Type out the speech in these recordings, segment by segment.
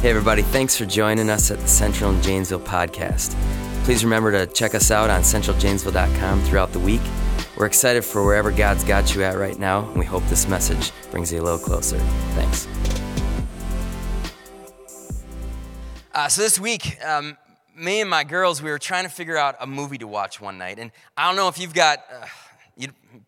Hey, everybody, thanks for joining us at the Central and Janesville podcast. Please remember to check us out on centraljanesville.com throughout the week. We're excited for wherever God's got you at right now, and we hope this message brings you a little closer. Thanks. Uh, so, this week, um, me and my girls, we were trying to figure out a movie to watch one night. And I don't know if you've got. Uh,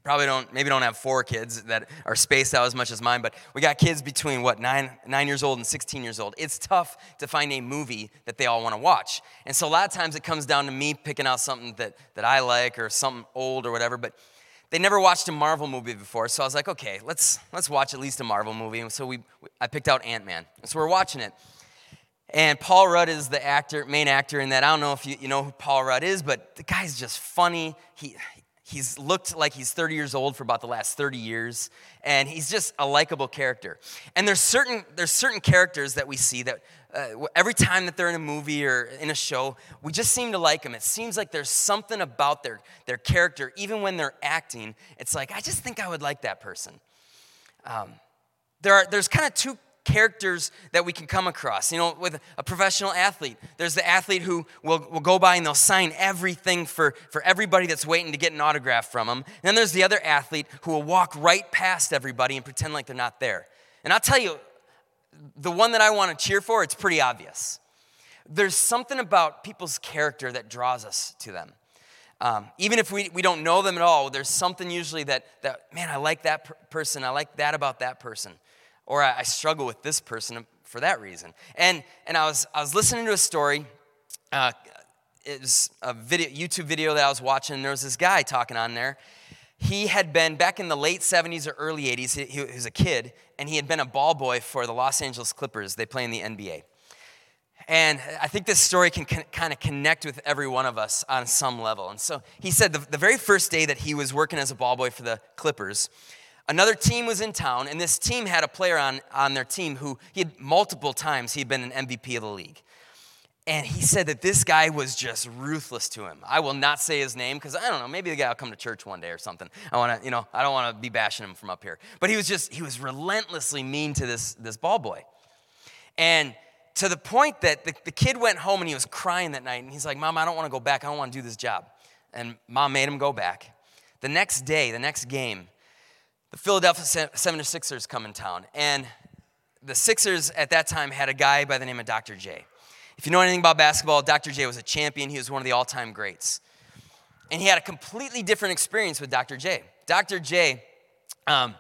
probably don't maybe don't have four kids that are spaced out as much as mine but we got kids between what nine nine years old and 16 years old. It's tough to find a movie that they all want to watch. And so a lot of times it comes down to me picking out something that, that i like or something old or whatever but they never watched a marvel movie before. So i was like okay let's let's watch at least a marvel movie. And so we i picked out ant-man. And so we're watching it. And Paul Rudd is the actor, main actor in that. I don't know if you, you know who Paul Rudd is, but the guy's just funny. He, He's looked like he's 30 years old for about the last 30 years, and he's just a likable character. And there's certain, there's certain characters that we see that uh, every time that they're in a movie or in a show, we just seem to like them. It seems like there's something about their, their character, even when they're acting, it's like, I just think I would like that person. Um, there are, there's kind of two characters that we can come across. You know, with a professional athlete, there's the athlete who will, will go by and they'll sign everything for, for everybody that's waiting to get an autograph from them. And then there's the other athlete who will walk right past everybody and pretend like they're not there. And I'll tell you, the one that I want to cheer for, it's pretty obvious. There's something about people's character that draws us to them. Um, even if we, we don't know them at all, there's something usually that, that man, I like that per- person, I like that about that person or I, I struggle with this person for that reason. And, and I, was, I was listening to a story. Uh, it was a video, YouTube video that I was watching, and there was this guy talking on there. He had been back in the late 70s or early 80s, he, he was a kid, and he had been a ball boy for the Los Angeles Clippers. They play in the NBA. And I think this story can con- kind of connect with every one of us on some level. And so he said the, the very first day that he was working as a ball boy for the Clippers, Another team was in town, and this team had a player on, on their team who he had multiple times he'd been an MVP of the league. And he said that this guy was just ruthless to him. I will not say his name because I don't know, maybe the guy will come to church one day or something. I want to, you know, I don't want to be bashing him from up here. But he was just, he was relentlessly mean to this, this ball boy. And to the point that the, the kid went home and he was crying that night. And he's like, Mom, I don't want to go back. I don't want to do this job. And mom made him go back. The next day, the next game, the Philadelphia 76ers come in town. And the Sixers at that time had a guy by the name of Dr. J. If you know anything about basketball, Dr. J was a champion. He was one of the all time greats. And he had a completely different experience with Dr. J. Dr. J um,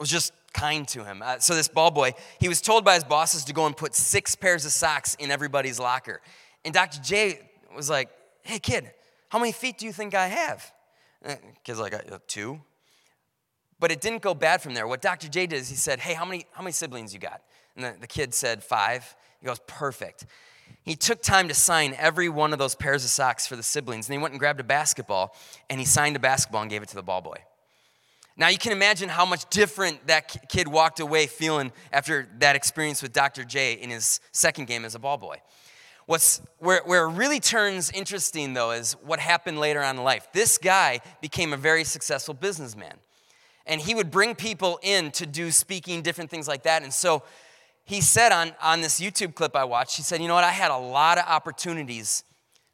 was just kind to him. Uh, so, this ball boy, he was told by his bosses to go and put six pairs of socks in everybody's locker. And Dr. J was like, Hey, kid, how many feet do you think I have? And kid's like, uh, Two. But it didn't go bad from there. What Dr. J did is he said, Hey, how many, how many siblings you got? And the, the kid said, Five. He goes, Perfect. He took time to sign every one of those pairs of socks for the siblings. And he went and grabbed a basketball and he signed a basketball and gave it to the ball boy. Now, you can imagine how much different that kid walked away feeling after that experience with Dr. J in his second game as a ball boy. What's, where, where it really turns interesting, though, is what happened later on in life. This guy became a very successful businessman and he would bring people in to do speaking, different things like that. And so he said on, on this YouTube clip I watched, he said, You know what? I had a lot of opportunities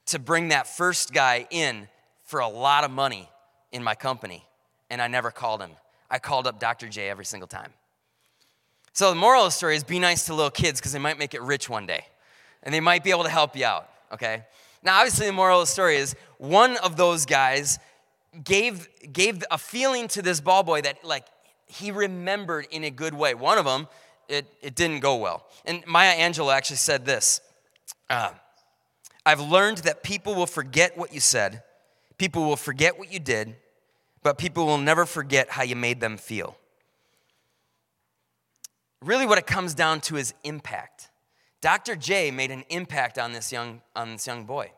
to bring that first guy in for a lot of money in my company, and I never called him. I called up Dr. J every single time. So the moral of the story is be nice to little kids because they might make it rich one day, and they might be able to help you out, okay? Now, obviously, the moral of the story is one of those guys gave, gave a feeling to this ball boy that like he remembered in a good way. One of them, it, it didn't go well. And Maya Angelou actually said this uh, I've learned that people will forget what you said, people will forget what you did, but people will never forget how you made them feel. Really, what it comes down to is impact. Dr. J made an impact on this young, on this young boy.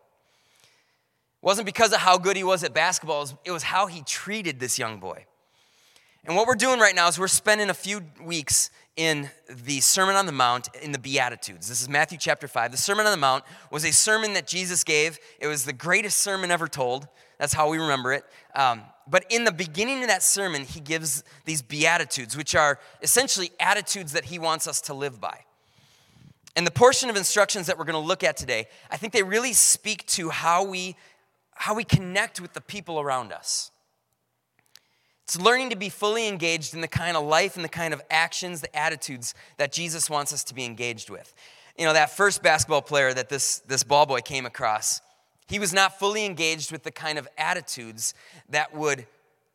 Wasn't because of how good he was at basketball, it was how he treated this young boy. And what we're doing right now is we're spending a few weeks in the Sermon on the Mount in the Beatitudes. This is Matthew chapter 5. The Sermon on the Mount was a sermon that Jesus gave. It was the greatest sermon ever told. That's how we remember it. Um, but in the beginning of that sermon, he gives these Beatitudes, which are essentially attitudes that he wants us to live by. And the portion of instructions that we're going to look at today, I think they really speak to how we, how we connect with the people around us. It's learning to be fully engaged in the kind of life and the kind of actions, the attitudes that Jesus wants us to be engaged with. You know, that first basketball player that this, this ball boy came across, he was not fully engaged with the kind of attitudes that would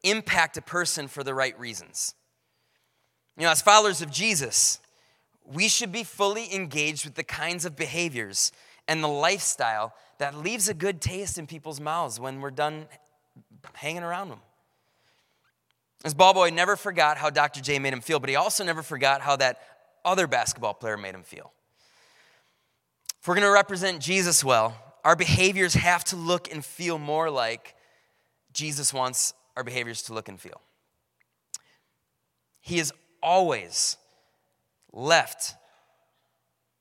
impact a person for the right reasons. You know, as followers of Jesus, we should be fully engaged with the kinds of behaviors and the lifestyle that leaves a good taste in people's mouths when we're done hanging around them. This ball boy never forgot how Dr. J made him feel, but he also never forgot how that other basketball player made him feel. If we're going to represent Jesus well, our behaviors have to look and feel more like Jesus wants our behaviors to look and feel. He has always left,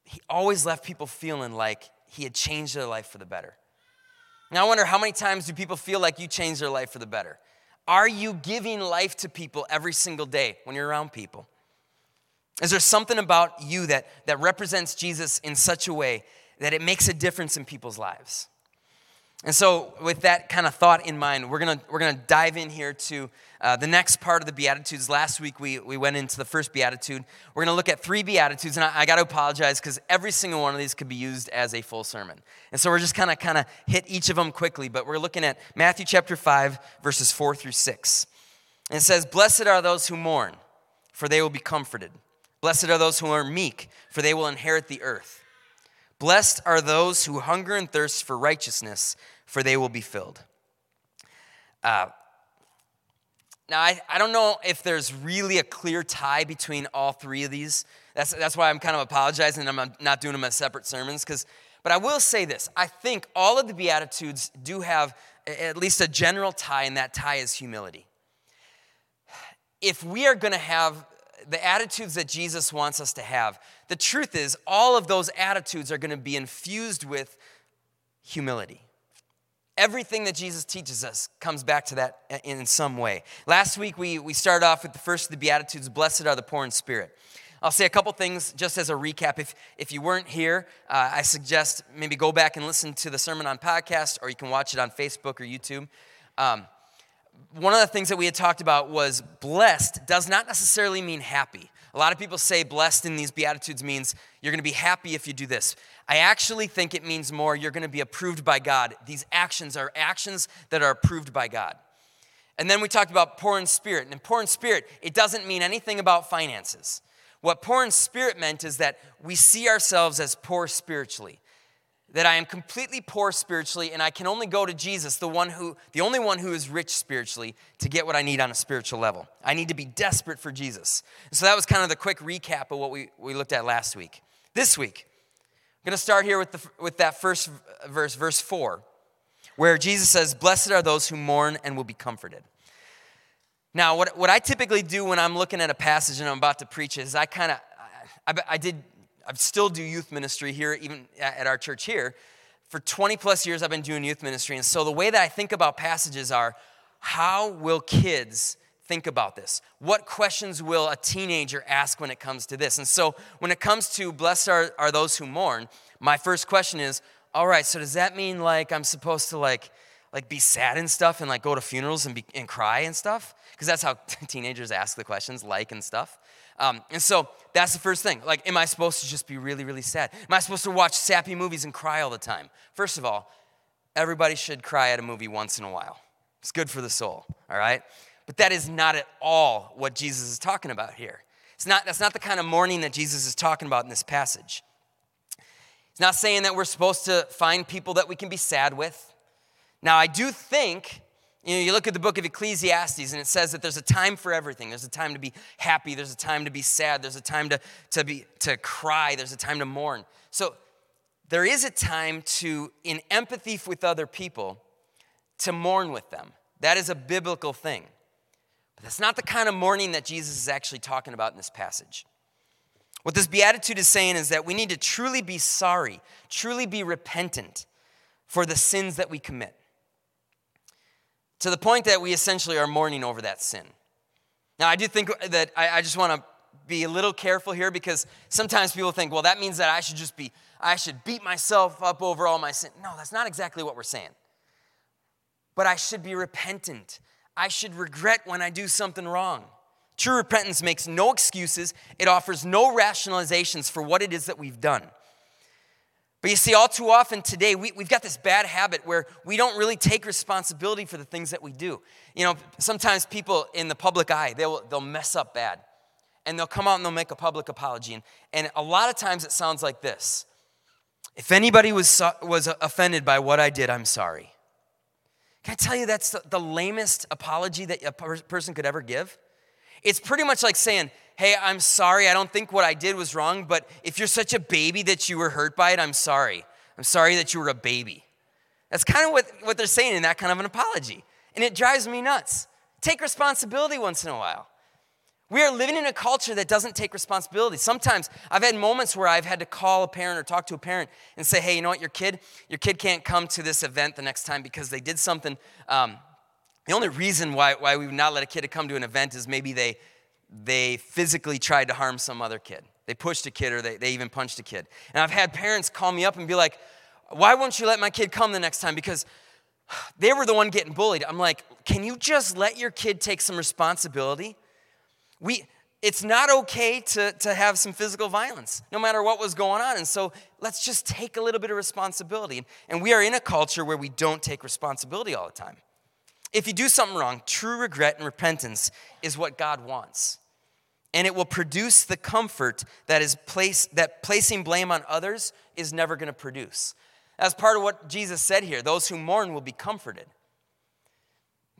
he always left people feeling like he had changed their life for the better. Now, I wonder how many times do people feel like you changed their life for the better? Are you giving life to people every single day when you're around people? Is there something about you that, that represents Jesus in such a way that it makes a difference in people's lives? And so, with that kind of thought in mind, we're gonna, we're gonna dive in here to uh, the next part of the Beatitudes. Last week, we, we went into the first Beatitude. We're gonna look at three Beatitudes, and I, I gotta apologize because every single one of these could be used as a full sermon. And so, we're just kind of kind of hit each of them quickly, but we're looking at Matthew chapter 5, verses 4 through 6. And it says, Blessed are those who mourn, for they will be comforted. Blessed are those who are meek, for they will inherit the earth. Blessed are those who hunger and thirst for righteousness, for they will be filled. Uh, now, I, I don't know if there's really a clear tie between all three of these. That's, that's why I'm kind of apologizing I'm not doing them as separate sermons. Because, but I will say this I think all of the Beatitudes do have at least a general tie, and that tie is humility. If we are going to have the attitudes that Jesus wants us to have, the truth is, all of those attitudes are going to be infused with humility. Everything that Jesus teaches us comes back to that in some way. Last week, we, we started off with the first of the Beatitudes Blessed are the poor in spirit. I'll say a couple things just as a recap. If, if you weren't here, uh, I suggest maybe go back and listen to the sermon on podcast, or you can watch it on Facebook or YouTube. Um, one of the things that we had talked about was blessed does not necessarily mean happy. A lot of people say blessed in these Beatitudes means you're going to be happy if you do this. I actually think it means more you're going to be approved by God. These actions are actions that are approved by God. And then we talked about poor in spirit. And poor in spirit, it doesn't mean anything about finances. What poor in spirit meant is that we see ourselves as poor spiritually that I am completely poor spiritually and I can only go to Jesus, the one who the only one who is rich spiritually to get what I need on a spiritual level. I need to be desperate for Jesus. So that was kind of the quick recap of what we, we looked at last week. This week, I'm going to start here with, the, with that first verse, verse 4, where Jesus says, Blessed are those who mourn and will be comforted. Now, what, what I typically do when I'm looking at a passage and I'm about to preach is I kind of, I, I did I still do youth ministry here, even at our church here. For 20 plus years, I've been doing youth ministry. And so the way that I think about passages are how will kids think about this? What questions will a teenager ask when it comes to this? And so when it comes to blessed are, are those who mourn, my first question is, all right, so does that mean like I'm supposed to like, like be sad and stuff and like go to funerals and, be, and cry and stuff? Because that's how teenagers ask the questions, like and stuff. Um, and so that's the first thing. Like, am I supposed to just be really, really sad? Am I supposed to watch sappy movies and cry all the time? First of all, everybody should cry at a movie once in a while. It's good for the soul, all right? But that is not at all what Jesus is talking about here. It's not, that's not the kind of mourning that Jesus is talking about in this passage. He's not saying that we're supposed to find people that we can be sad with. Now, I do think you know, you look at the book of Ecclesiastes and it says that there's a time for everything. There's a time to be happy, there's a time to be sad, there's a time to, to, be, to cry, there's a time to mourn. So there is a time to, in empathy with other people, to mourn with them. That is a biblical thing. But that's not the kind of mourning that Jesus is actually talking about in this passage. What this beatitude is saying is that we need to truly be sorry, truly be repentant for the sins that we commit to the point that we essentially are mourning over that sin. Now, I do think that I, I just want to be a little careful here because sometimes people think, well, that means that I should just be, I should beat myself up over all my sin. No, that's not exactly what we're saying. But I should be repentant. I should regret when I do something wrong. True repentance makes no excuses, it offers no rationalizations for what it is that we've done. But you see, all too often today, we, we've got this bad habit where we don't really take responsibility for the things that we do. You know, sometimes people in the public eye, they'll, they'll mess up bad. And they'll come out and they'll make a public apology. And, and a lot of times it sounds like this If anybody was, was offended by what I did, I'm sorry. Can I tell you that's the, the lamest apology that a per- person could ever give? It's pretty much like saying, hey, I'm sorry, I don't think what I did was wrong, but if you're such a baby that you were hurt by it, I'm sorry. I'm sorry that you were a baby. That's kind of what, what they're saying in that kind of an apology. And it drives me nuts. Take responsibility once in a while. We are living in a culture that doesn't take responsibility. Sometimes I've had moments where I've had to call a parent or talk to a parent and say, hey, you know what, your kid, your kid can't come to this event the next time because they did something. Um, the only reason why, why we would not let a kid come to an event is maybe they, they physically tried to harm some other kid. They pushed a kid or they, they even punched a kid. And I've had parents call me up and be like, why won't you let my kid come the next time? Because they were the one getting bullied. I'm like, can you just let your kid take some responsibility? We, it's not okay to, to have some physical violence, no matter what was going on. And so let's just take a little bit of responsibility. And we are in a culture where we don't take responsibility all the time. If you do something wrong, true regret and repentance is what God wants. And it will produce the comfort that is place, that placing blame on others is never going to produce. As part of what Jesus said here, those who mourn will be comforted.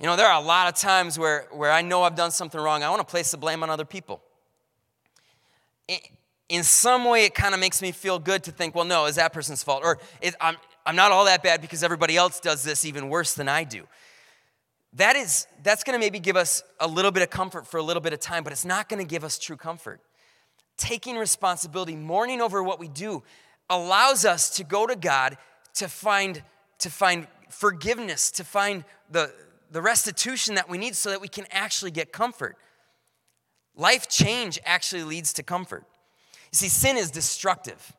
You know, there are a lot of times where, where I know I've done something wrong. I want to place the blame on other people. In some way, it kind of makes me feel good to think, well, no, it's that person's fault. Or I'm, I'm not all that bad because everybody else does this even worse than I do that is that's going to maybe give us a little bit of comfort for a little bit of time but it's not going to give us true comfort. Taking responsibility mourning over what we do allows us to go to god to find to find forgiveness to find the the restitution that we need so that we can actually get comfort. Life change actually leads to comfort. You see sin is destructive.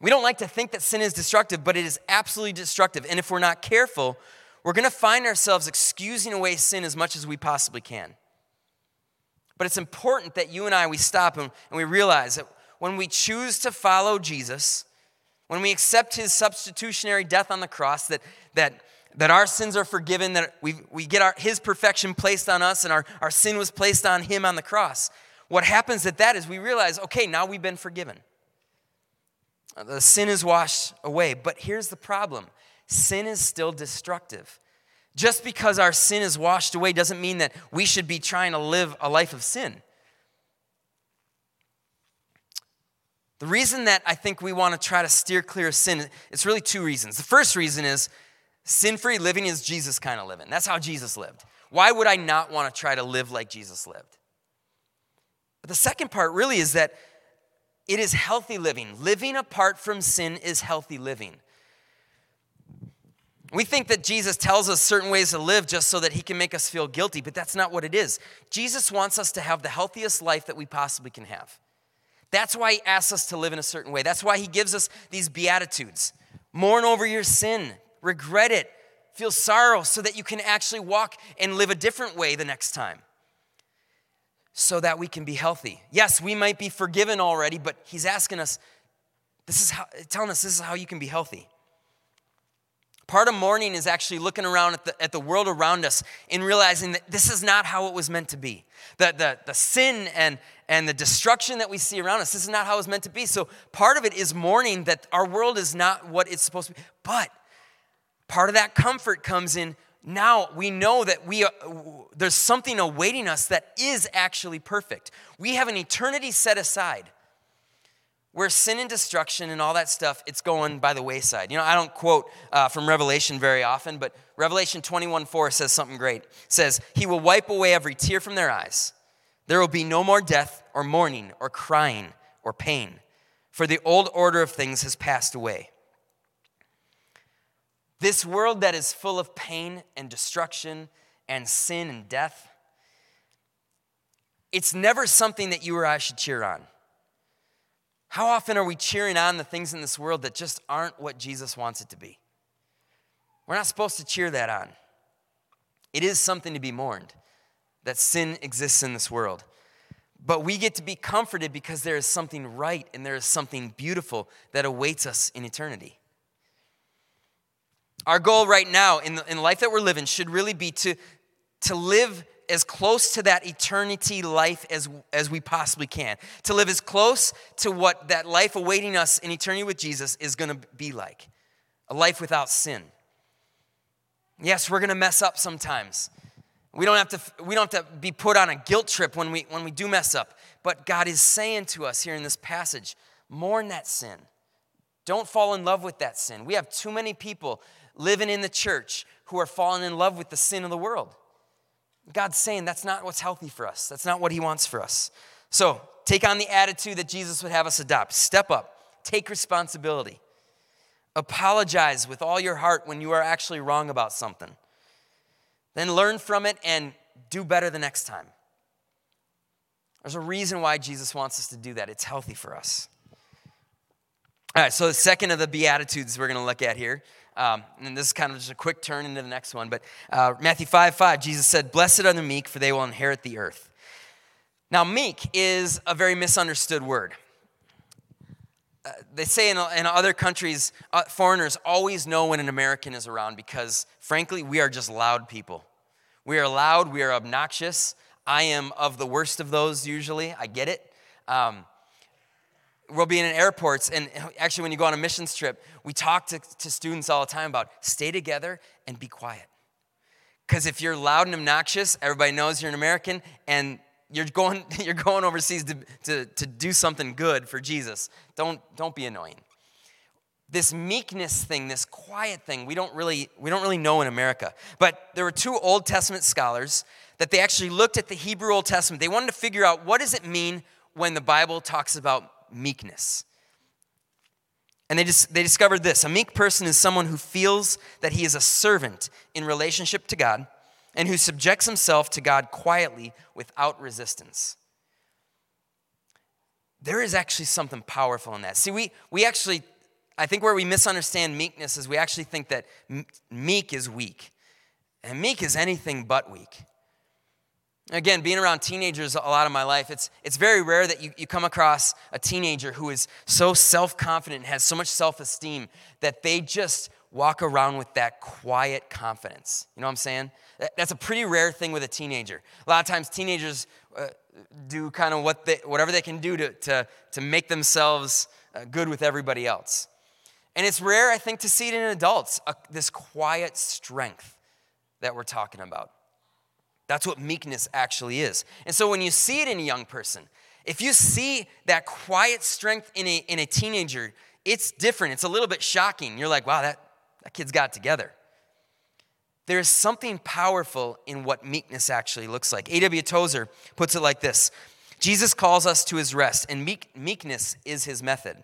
We don't like to think that sin is destructive but it is absolutely destructive. And if we're not careful we're going to find ourselves excusing away sin as much as we possibly can. But it's important that you and I, we stop and, and we realize that when we choose to follow Jesus, when we accept his substitutionary death on the cross, that, that, that our sins are forgiven, that we, we get our, his perfection placed on us, and our, our sin was placed on him on the cross. What happens at that is we realize, okay, now we've been forgiven. The sin is washed away. But here's the problem sin is still destructive. Just because our sin is washed away doesn't mean that we should be trying to live a life of sin. The reason that I think we want to try to steer clear of sin, it's really two reasons. The first reason is sin free living is Jesus kind of living. That's how Jesus lived. Why would I not want to try to live like Jesus lived? But the second part really is that it is healthy living. Living apart from sin is healthy living. We think that Jesus tells us certain ways to live just so that he can make us feel guilty, but that's not what it is. Jesus wants us to have the healthiest life that we possibly can have. That's why he asks us to live in a certain way. That's why he gives us these beatitudes. Mourn over your sin, regret it, feel sorrow so that you can actually walk and live a different way the next time. So that we can be healthy. Yes, we might be forgiven already, but he's asking us, this is how telling us this is how you can be healthy. Part of mourning is actually looking around at the, at the world around us and realizing that this is not how it was meant to be. The, the, the sin and, and the destruction that we see around us, this is not how it was meant to be. So part of it is mourning that our world is not what it's supposed to be. But part of that comfort comes in now we know that we are, there's something awaiting us that is actually perfect. We have an eternity set aside where sin and destruction and all that stuff it's going by the wayside. You know i don't quote uh, from revelation very often but revelation 21 4 says something great. It says he will wipe away every tear from their eyes. There will be no more death or mourning or crying or pain for the old order of things has passed away. This world that is full of pain and destruction and sin and death it's never something that you or I should cheer on. How often are we cheering on the things in this world that just aren't what Jesus wants it to be? We're not supposed to cheer that on. It is something to be mourned that sin exists in this world. But we get to be comforted because there is something right and there is something beautiful that awaits us in eternity. Our goal right now in the, in life that we're living should really be to, to live as close to that eternity life as, as we possibly can. To live as close to what that life awaiting us in eternity with Jesus is going to be like a life without sin. Yes, we're going to mess up sometimes. We don't have to, we don't have to be put on a guilt trip when we, when we do mess up. But God is saying to us here in this passage mourn that sin. Don't fall in love with that sin. We have too many people living in the church who are falling in love with the sin of the world. God's saying that's not what's healthy for us, that's not what He wants for us. So take on the attitude that Jesus would have us adopt. Step up, take responsibility. Apologize with all your heart when you are actually wrong about something. Then learn from it and do better the next time. There's a reason why Jesus wants us to do that. It's healthy for us. All right, so the second of the Beatitudes we're going to look at here, um, and this is kind of just a quick turn into the next one, but uh, Matthew 5 5, Jesus said, Blessed are the meek, for they will inherit the earth. Now, meek is a very misunderstood word. Uh, they say in, in other countries, uh, foreigners always know when an American is around because, frankly, we are just loud people. We are loud, we are obnoxious. I am of the worst of those usually. I get it. Um, we'll be in airports, and actually, when you go on a missions trip, we talk to, to students all the time about stay together and be quiet. Because if you're loud and obnoxious, everybody knows you're an American, and you're going, you're going overseas to, to, to do something good for Jesus. Don't, don't be annoying. This meekness thing, this quiet thing, we don't really we don't really know in America. But there were two Old Testament scholars that they actually looked at the Hebrew Old Testament. They wanted to figure out what does it mean when the Bible talks about meekness. And they, just, they discovered this a meek person is someone who feels that he is a servant in relationship to God and who subjects himself to God quietly without resistance. There is actually something powerful in that. See, we, we actually, I think where we misunderstand meekness is we actually think that meek is weak. And meek is anything but weak. Again, being around teenagers a lot of my life, it's, it's very rare that you, you come across a teenager who is so self confident and has so much self esteem that they just walk around with that quiet confidence. You know what I'm saying? That's a pretty rare thing with a teenager. A lot of times, teenagers uh, do kind of what they, whatever they can do to, to, to make themselves uh, good with everybody else. And it's rare, I think, to see it in adults, uh, this quiet strength that we're talking about. That's what meekness actually is. And so when you see it in a young person, if you see that quiet strength in a, in a teenager, it's different. It's a little bit shocking. You're like, wow, that, that kid's got together. There is something powerful in what meekness actually looks like. A.W. Tozer puts it like this Jesus calls us to his rest, and meek, meekness is his method.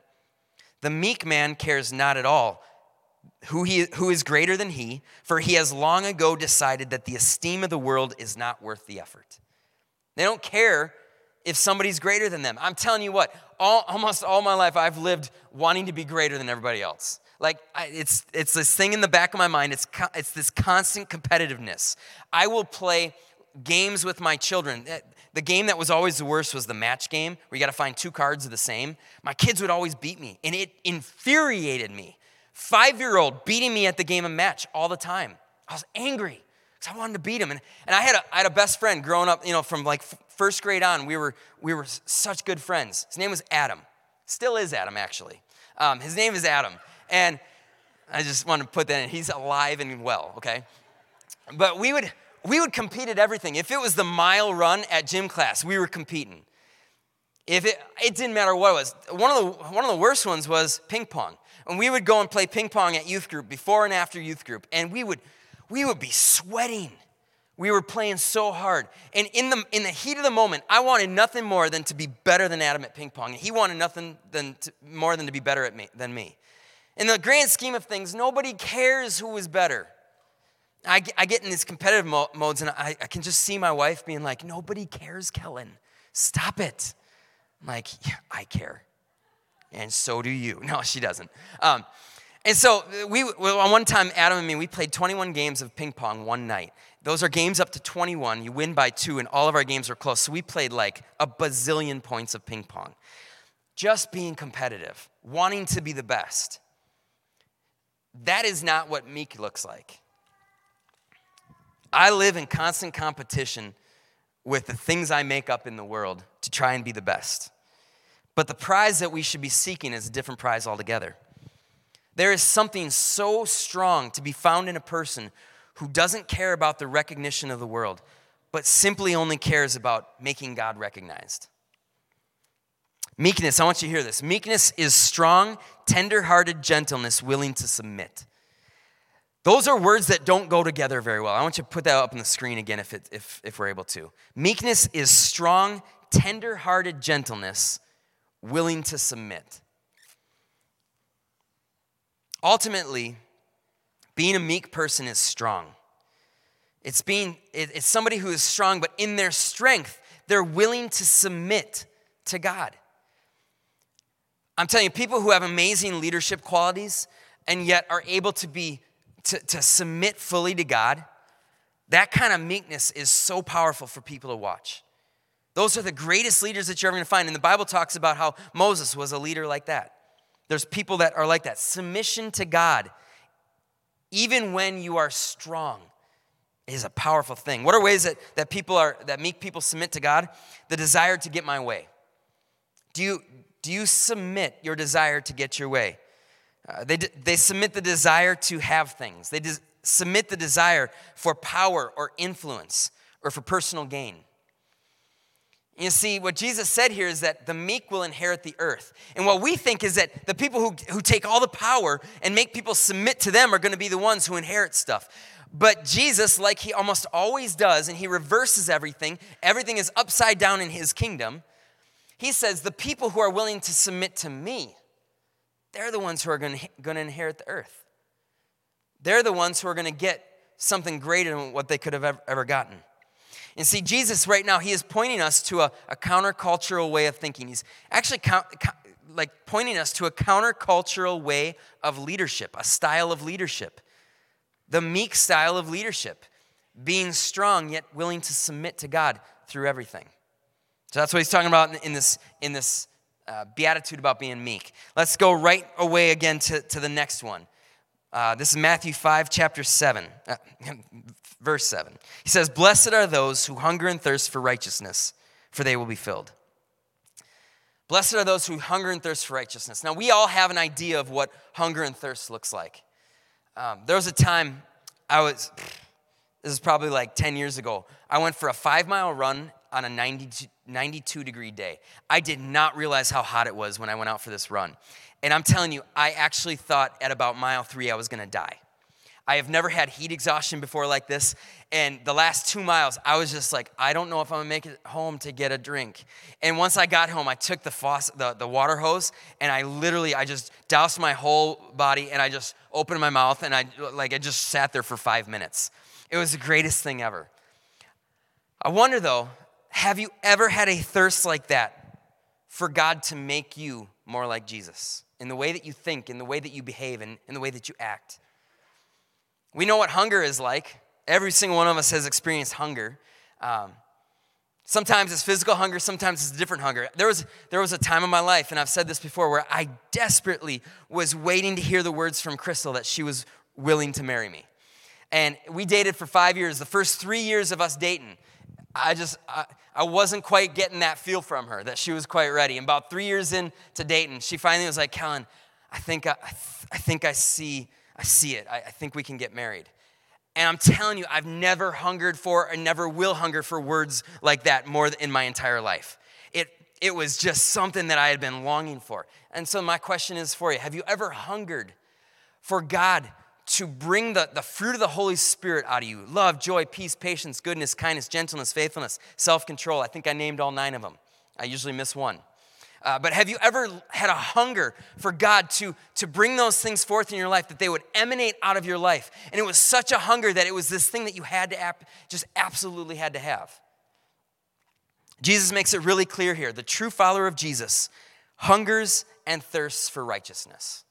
The meek man cares not at all who, he, who is greater than he, for he has long ago decided that the esteem of the world is not worth the effort. They don't care if somebody's greater than them. I'm telling you what, all, almost all my life I've lived wanting to be greater than everybody else. Like, I, it's, it's this thing in the back of my mind, it's, it's this constant competitiveness. I will play games with my children. Eh, the game that was always the worst was the match game, where you got to find two cards of the same. My kids would always beat me, and it infuriated me five year old beating me at the game of match all the time. I was angry because I wanted to beat him. And, and I, had a, I had a best friend growing up, you know, from like first grade on. We were, we were such good friends. His name was Adam. Still is Adam, actually. Um, his name is Adam. And I just want to put that in. He's alive and well, okay? But we would, we would compete at everything. If it was the mile run at gym class, we were competing. If it, it didn't matter what it was. One of, the, one of the worst ones was ping pong and we would go and play ping pong at youth group before and after youth group. And we would we would be sweating. We were playing so hard. And in the in the heat of the moment i wanted nothing more than to be better than adam at ping pong. And he wanted nothing than to, more than to be better at me than me. In the grand scheme of things nobody cares who is better. I, I get in these competitive mo- modes and I, I can just see my wife being like nobody cares kellen. Stop it. I'm like, yeah, I care. And so do you. No, she doesn't. Um, and so we, well, one time, Adam and me, we played 21 games of ping pong one night. Those are games up to 21. You win by two, and all of our games are close. So we played like a bazillion points of ping pong. Just being competitive, wanting to be the best. That is not what meek looks like. I live in constant competition with the things I make up in the world to try and be the best. But the prize that we should be seeking is a different prize altogether. There is something so strong to be found in a person who doesn't care about the recognition of the world, but simply only cares about making God recognized. Meekness, I want you to hear this. Meekness is strong, tender hearted gentleness, willing to submit. Those are words that don't go together very well. I want you to put that up on the screen again if, it, if, if we're able to. Meekness is strong, tender hearted gentleness, willing to submit. Ultimately, being a meek person is strong. It's being it's somebody who is strong, but in their strength, they're willing to submit to God. I'm telling you, people who have amazing leadership qualities and yet are able to be to, to submit fully to God, that kind of meekness is so powerful for people to watch. Those are the greatest leaders that you're ever going to find. And the Bible talks about how Moses was a leader like that. There's people that are like that. Submission to God, even when you are strong, is a powerful thing. What are ways that, that people are that meek people submit to God? The desire to get my way. Do you do you submit your desire to get your way? Uh, they, they submit the desire to have things, they des- submit the desire for power or influence or for personal gain. You see, what Jesus said here is that the meek will inherit the earth. And what we think is that the people who, who take all the power and make people submit to them are going to be the ones who inherit stuff. But Jesus, like he almost always does, and he reverses everything, everything is upside down in his kingdom. He says, The people who are willing to submit to me they're the ones who are going to inherit the earth. They're the ones who are going to get something greater than what they could have ever, ever gotten. And see, Jesus right now, he is pointing us to a, a countercultural way of thinking. He's actually count, like pointing us to a countercultural way of leadership, a style of leadership, the meek style of leadership, being strong yet willing to submit to God through everything. So that's what he's talking about in this, in this uh, beatitude about being meek. Let's go right away again to, to the next one. Uh, this is Matthew 5, chapter 7, uh, verse 7. He says, Blessed are those who hunger and thirst for righteousness, for they will be filled. Blessed are those who hunger and thirst for righteousness. Now, we all have an idea of what hunger and thirst looks like. Um, there was a time I was, this is probably like 10 years ago, I went for a five mile run on a 92, 92 degree day. I did not realize how hot it was when I went out for this run. And I'm telling you, I actually thought at about mile three I was gonna die. I have never had heat exhaustion before like this. And the last two miles, I was just like, I don't know if I'm gonna make it home to get a drink. And once I got home, I took the faucet, the, the water hose, and I literally, I just doused my whole body and I just opened my mouth and I like I just sat there for five minutes. It was the greatest thing ever. I wonder though, have you ever had a thirst like that for God to make you more like Jesus in the way that you think, in the way that you behave, and in the way that you act? We know what hunger is like. Every single one of us has experienced hunger. Um, sometimes it's physical hunger, sometimes it's a different hunger. There was, there was a time in my life, and I've said this before, where I desperately was waiting to hear the words from Crystal that she was willing to marry me. And we dated for five years. The first three years of us dating, I just, I, I, wasn't quite getting that feel from her that she was quite ready. And about three years into dating, she finally was like, Kellen, I think I, I think I see, I see it. I, I think we can get married. And I'm telling you, I've never hungered for and never will hunger for words like that more in my entire life. It, it was just something that I had been longing for. And so, my question is for you Have you ever hungered for God to bring the, the fruit of the Holy Spirit out of you love, joy, peace, patience, goodness, kindness, gentleness, faithfulness, self control. I think I named all nine of them. I usually miss one. Uh, but have you ever had a hunger for God to, to bring those things forth in your life, that they would emanate out of your life? And it was such a hunger that it was this thing that you had to ap- just absolutely had to have. Jesus makes it really clear here. The true follower of Jesus hungers and thirsts for righteousness.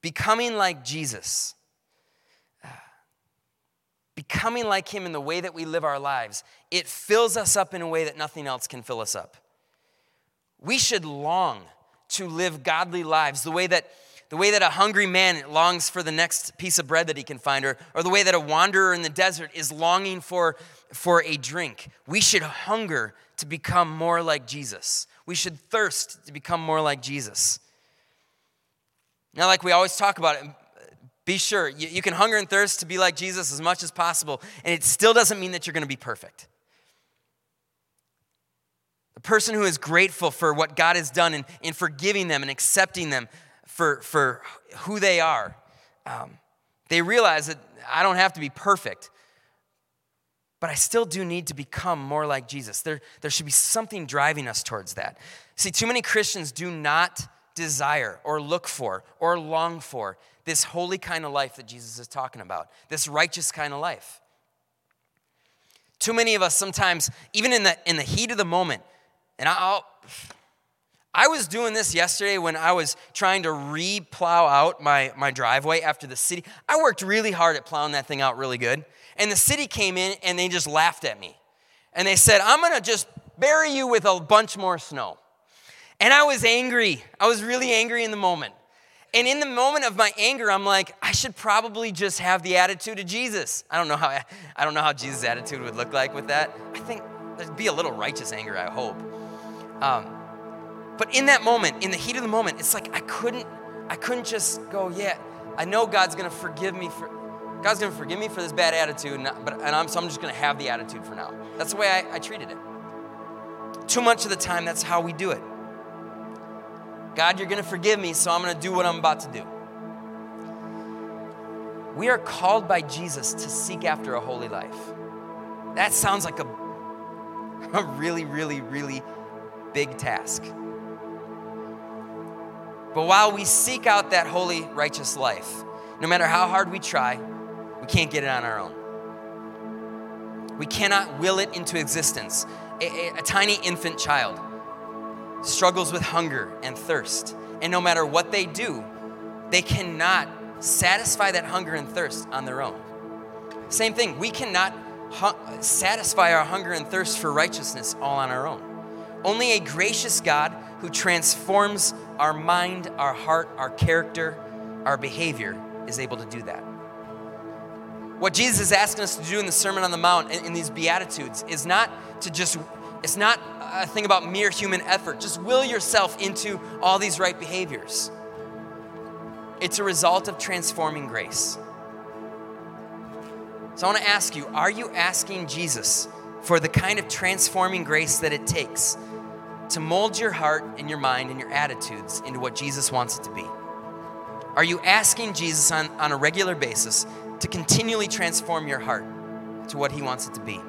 Becoming like Jesus, becoming like Him in the way that we live our lives, it fills us up in a way that nothing else can fill us up. We should long to live godly lives the way that the way that a hungry man longs for the next piece of bread that he can find, or, or the way that a wanderer in the desert is longing for, for a drink. We should hunger to become more like Jesus. We should thirst to become more like Jesus. Now, like we always talk about it, be sure you, you can hunger and thirst to be like Jesus as much as possible, and it still doesn't mean that you're going to be perfect. The person who is grateful for what God has done in, in forgiving them and accepting them for, for who they are. Um, they realize that I don't have to be perfect, but I still do need to become more like Jesus. There, there should be something driving us towards that. See, too many Christians do not desire or look for or long for this holy kind of life that Jesus is talking about, this righteous kind of life. Too many of us sometimes, even in the, in the heat of the moment, and I'll, I was doing this yesterday when I was trying to re plow out my, my driveway after the city. I worked really hard at plowing that thing out really good. And the city came in and they just laughed at me. And they said, I'm going to just bury you with a bunch more snow. And I was angry. I was really angry in the moment. And in the moment of my anger, I'm like, I should probably just have the attitude of Jesus. I don't know how I don't know how Jesus' attitude would look like with that. I think there'd be a little righteous anger, I hope. Um, but in that moment, in the heat of the moment, it's like I couldn't, I couldn't just go, yeah, I know God's gonna forgive me for, God's gonna forgive me for this bad attitude, and, but, and I'm, so I'm just gonna have the attitude for now. That's the way I, I treated it. Too much of the time, that's how we do it. God, you're gonna forgive me, so I'm gonna do what I'm about to do. We are called by Jesus to seek after a holy life. That sounds like a, a really, really, really big task. But while we seek out that holy, righteous life, no matter how hard we try, we can't get it on our own. We cannot will it into existence. A, a, a, tiny infant child struggles with hunger and thirst. And no matter what they do, they cannot satisfy that hunger and thirst on their own. Same thing, we cannot hu- satisfy our hunger and thirst for righteousness all on our own. Only a gracious God who transforms our mind, our heart, our character, our behavior is able to do that. What Jesus is asking us to do in the Sermon on the Mount, in, in these Beatitudes, is not to just, it's not a thing about mere human effort. Just will yourself into all these right behaviors. It's a result of transforming grace. So I want to ask you are you asking Jesus for the kind of transforming grace that it takes to mold your heart and your mind and your attitudes into what Jesus wants it to be? Are you asking Jesus on, on a regular basis to continually transform your heart to what He wants it to be?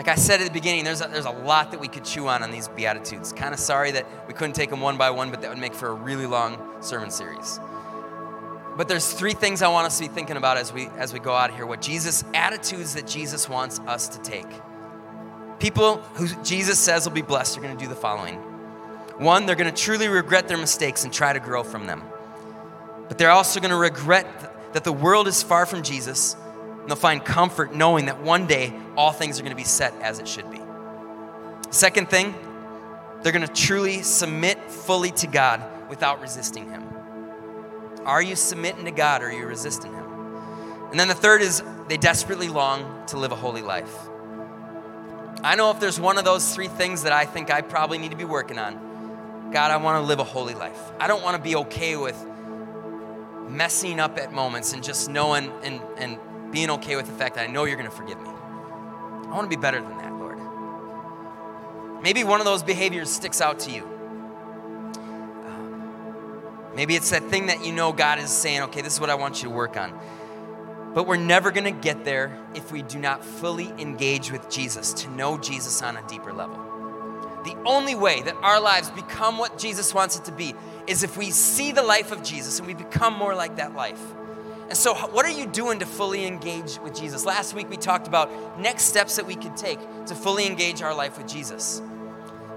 Like I said at the beginning, there's a, there's a lot that we could chew on on these Beatitudes. Kind of sorry that we couldn't take them one by one, but that would make for a really long sermon series. But there's three things I want us to be thinking about as we as we go out here. What Jesus attitudes that Jesus wants us to take. People who Jesus says will be blessed are going to do the following. One, they're going to truly regret their mistakes and try to grow from them. But they're also going to regret that the world is far from Jesus, and they'll find comfort knowing that one day all things are going to be set as it should be. Second thing, they're going to truly submit fully to God without resisting Him. Are you submitting to God or are you resisting Him? And then the third is they desperately long to live a holy life. I know if there's one of those three things that I think I probably need to be working on, God, I want to live a holy life. I don't want to be okay with messing up at moments and just knowing and, and being okay with the fact that I know you're going to forgive me. I want to be better than that, Lord. Maybe one of those behaviors sticks out to you. Um, maybe it's that thing that you know God is saying, okay, this is what I want you to work on. But we're never going to get there if we do not fully engage with Jesus, to know Jesus on a deeper level. The only way that our lives become what Jesus wants it to be is if we see the life of Jesus and we become more like that life. And so, what are you doing to fully engage with Jesus? Last week we talked about next steps that we could take to fully engage our life with Jesus.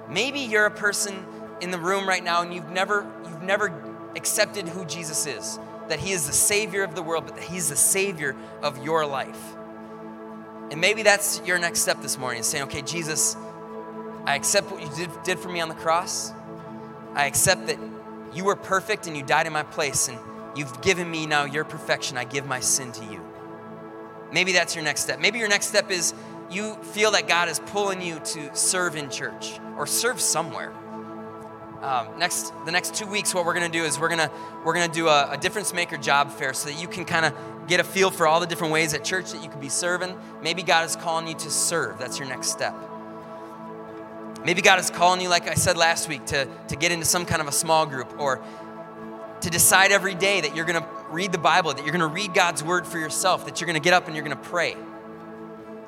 Maybe you're a person in the room right now and you've never you've never accepted who Jesus is, that he is the savior of the world, but that he's the savior of your life. And maybe that's your next step this morning, saying, "Okay, Jesus, I accept what you did, did for me on the cross. I accept that you were perfect and you died in my place and You've given me now your perfection. I give my sin to you. Maybe that's your next step. Maybe your next step is you feel that God is pulling you to serve in church or serve somewhere. Um, next, the next two weeks, what we're to do is we're to we're to do a, a difference maker job fair so that you can kind of get a feel for all the different ways at church that you could be serving. Maybe God is calling you to serve. That's your next step. Maybe God is calling you, like I said last week, to, to get into some kind of a small group or to decide every day that you're going to read the Bible, that you're going to read God's word for yourself, that you're going to get up and you're going to pray.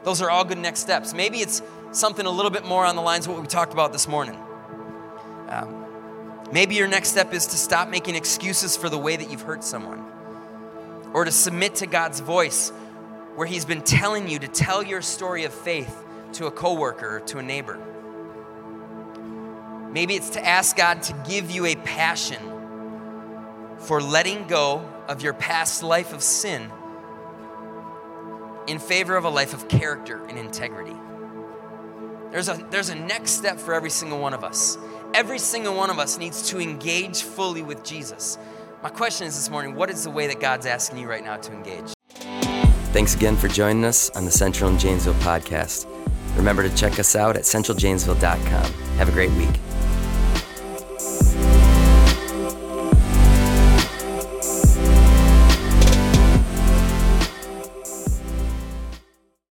Those are all good next steps. Maybe it's something a little bit more on the lines of what we talked about this morning. Um, maybe your next step is to stop making excuses for the way that you've hurt someone, or to submit to God's voice where He's been telling you to tell your story of faith to a coworker or to a neighbor. Maybe it's to ask God to give you a passion for letting go of your past life of sin in favor of a life of character and integrity. There's a, there's a next step for every single one of us. Every single one of us needs to engage fully with Jesus. My question is this morning what is the way that God's asking you right now to engage? Thanks again for joining us on the Central and Janesville podcast. Remember to check us out at centraljanesville.com. Have a great week.